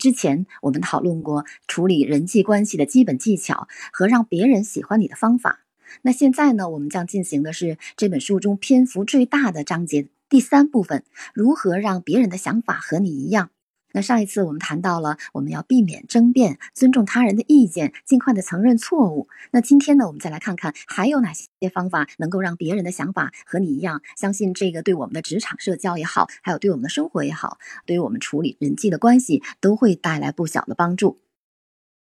之前我们讨论过处理人际关系的基本技巧和让别人喜欢你的方法。那现在呢，我们将进行的是这本书中篇幅最大的章节第三部分：如何让别人的想法和你一样。那上一次我们谈到了，我们要避免争辩，尊重他人的意见，尽快的承认错误。那今天呢，我们再来看看还有哪些方法能够让别人的想法和你一样。相信这个对我们的职场社交也好，还有对我们的生活也好，对于我们处理人际的关系都会带来不小的帮助。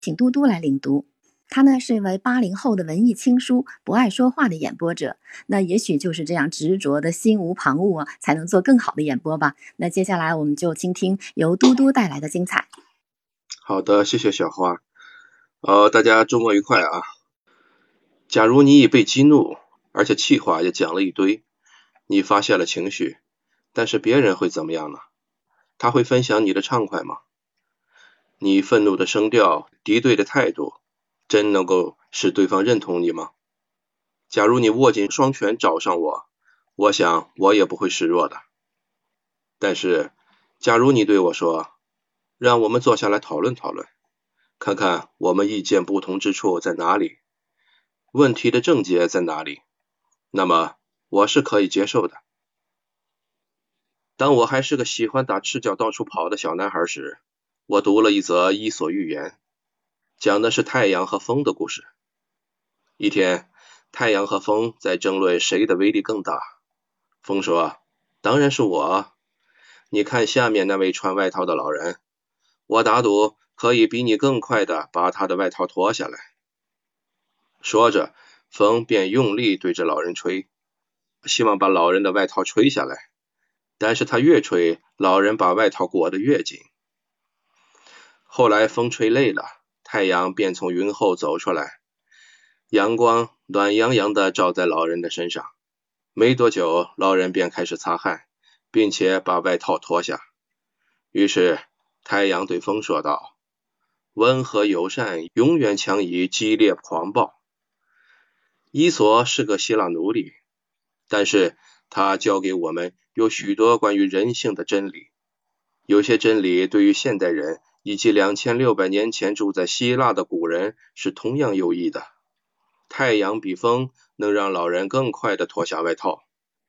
请嘟嘟来领读。他呢是一位八零后的文艺青书，不爱说话的演播者。那也许就是这样执着的心无旁骛啊，才能做更好的演播吧。那接下来我们就倾听由嘟嘟带来的精彩。好的，谢谢小花。呃，大家周末愉快啊！假如你已被激怒，而且气话也讲了一堆，你发泄了情绪，但是别人会怎么样呢？他会分享你的畅快吗？你愤怒的声调，敌对的态度。真能够使对方认同你吗？假如你握紧双拳找上我，我想我也不会示弱的。但是，假如你对我说：“让我们坐下来讨论讨论，看看我们意见不同之处在哪里，问题的症结在哪里”，那么我是可以接受的。当我还是个喜欢打赤脚到处跑的小男孩时，我读了一则伊索寓言。讲的是太阳和风的故事。一天，太阳和风在争论谁的威力更大。风说：“当然是我。你看下面那位穿外套的老人，我打赌可以比你更快的把他的外套脱下来。”说着，风便用力对着老人吹，希望把老人的外套吹下来。但是他越吹，老人把外套裹得越紧。后来，风吹累了。太阳便从云后走出来，阳光暖洋洋的照在老人的身上。没多久，老人便开始擦汗，并且把外套脱下。于是，太阳对风说道：“温和友善永远强于激烈狂暴。”伊索是个希腊奴隶，但是他教给我们有许多关于人性的真理。有些真理对于现代人。以及两千六百年前住在希腊的古人是同样有益的。太阳比风能让老人更快的脱下外套，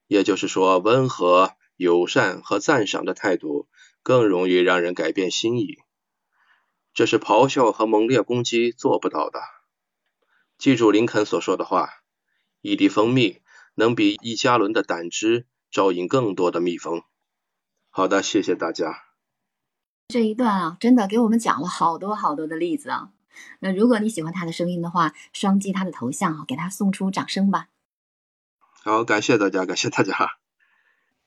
也就是说，温和、友善和赞赏的态度更容易让人改变心意。这是咆哮和猛烈攻击做不到的。记住林肯所说的话：一滴蜂蜜能比一加仑的胆汁招引更多的蜜蜂。好的，谢谢大家。这一段啊，真的给我们讲了好多好多的例子啊。那如果你喜欢他的声音的话，双击他的头像啊，给他送出掌声吧。好，感谢大家，感谢大家。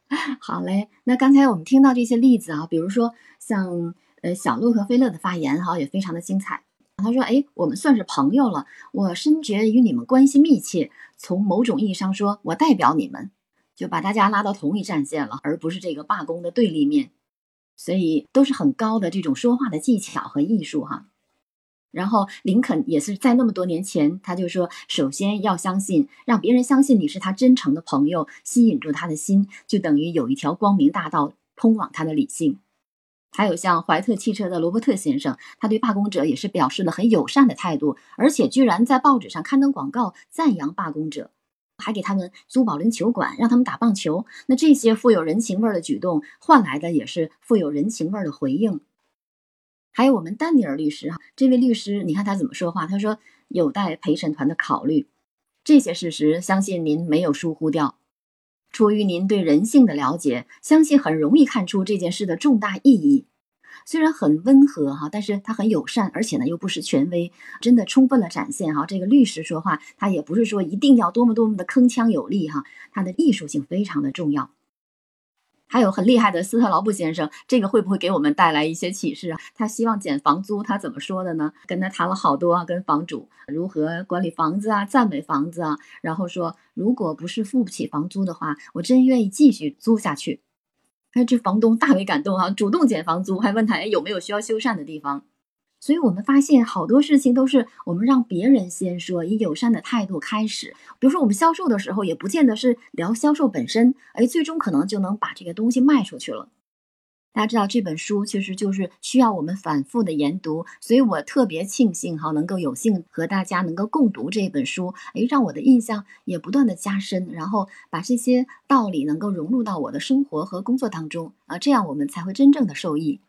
好嘞，那刚才我们听到这些例子啊，比如说像呃小鹿和菲乐的发言哈，也非常的精彩。他说：“哎，我们算是朋友了，我深觉与你们关系密切。从某种意义上说，我代表你们，就把大家拉到同一战线了，而不是这个罢工的对立面。”所以都是很高的这种说话的技巧和艺术哈。然后林肯也是在那么多年前，他就说，首先要相信，让别人相信你是他真诚的朋友，吸引住他的心，就等于有一条光明大道通往他的理性。还有像怀特汽车的罗伯特先生，他对罢工者也是表示了很友善的态度，而且居然在报纸上刊登广告赞扬罢工者。还给他们租保龄球馆，让他们打棒球。那这些富有人情味的举动，换来的也是富有人情味的回应。还有我们丹尼尔律师哈，这位律师，你看他怎么说话？他说有待陪审团的考虑。这些事实，相信您没有疏忽掉。出于您对人性的了解，相信很容易看出这件事的重大意义。虽然很温和哈，但是他很友善，而且呢又不失权威，真的充分的展现哈。这个律师说话，他也不是说一定要多么多么的铿锵有力哈，他的艺术性非常的重要。还有很厉害的斯特劳布先生，这个会不会给我们带来一些启示啊？他希望减房租，他怎么说的呢？跟他谈了好多啊，跟房主如何管理房子啊，赞美房子啊，然后说如果不是付不起房租的话，我真愿意继续租下去。哎，这房东大为感动啊，主动减房租，还问他哎有没有需要修缮的地方。所以我们发现好多事情都是我们让别人先说，以友善的态度开始。比如说我们销售的时候，也不见得是聊销售本身，哎，最终可能就能把这个东西卖出去了。大家知道这本书其实就是需要我们反复的研读，所以我特别庆幸哈，能够有幸和大家能够共读这本书，哎，让我的印象也不断的加深，然后把这些道理能够融入到我的生活和工作当中啊，这样我们才会真正的受益。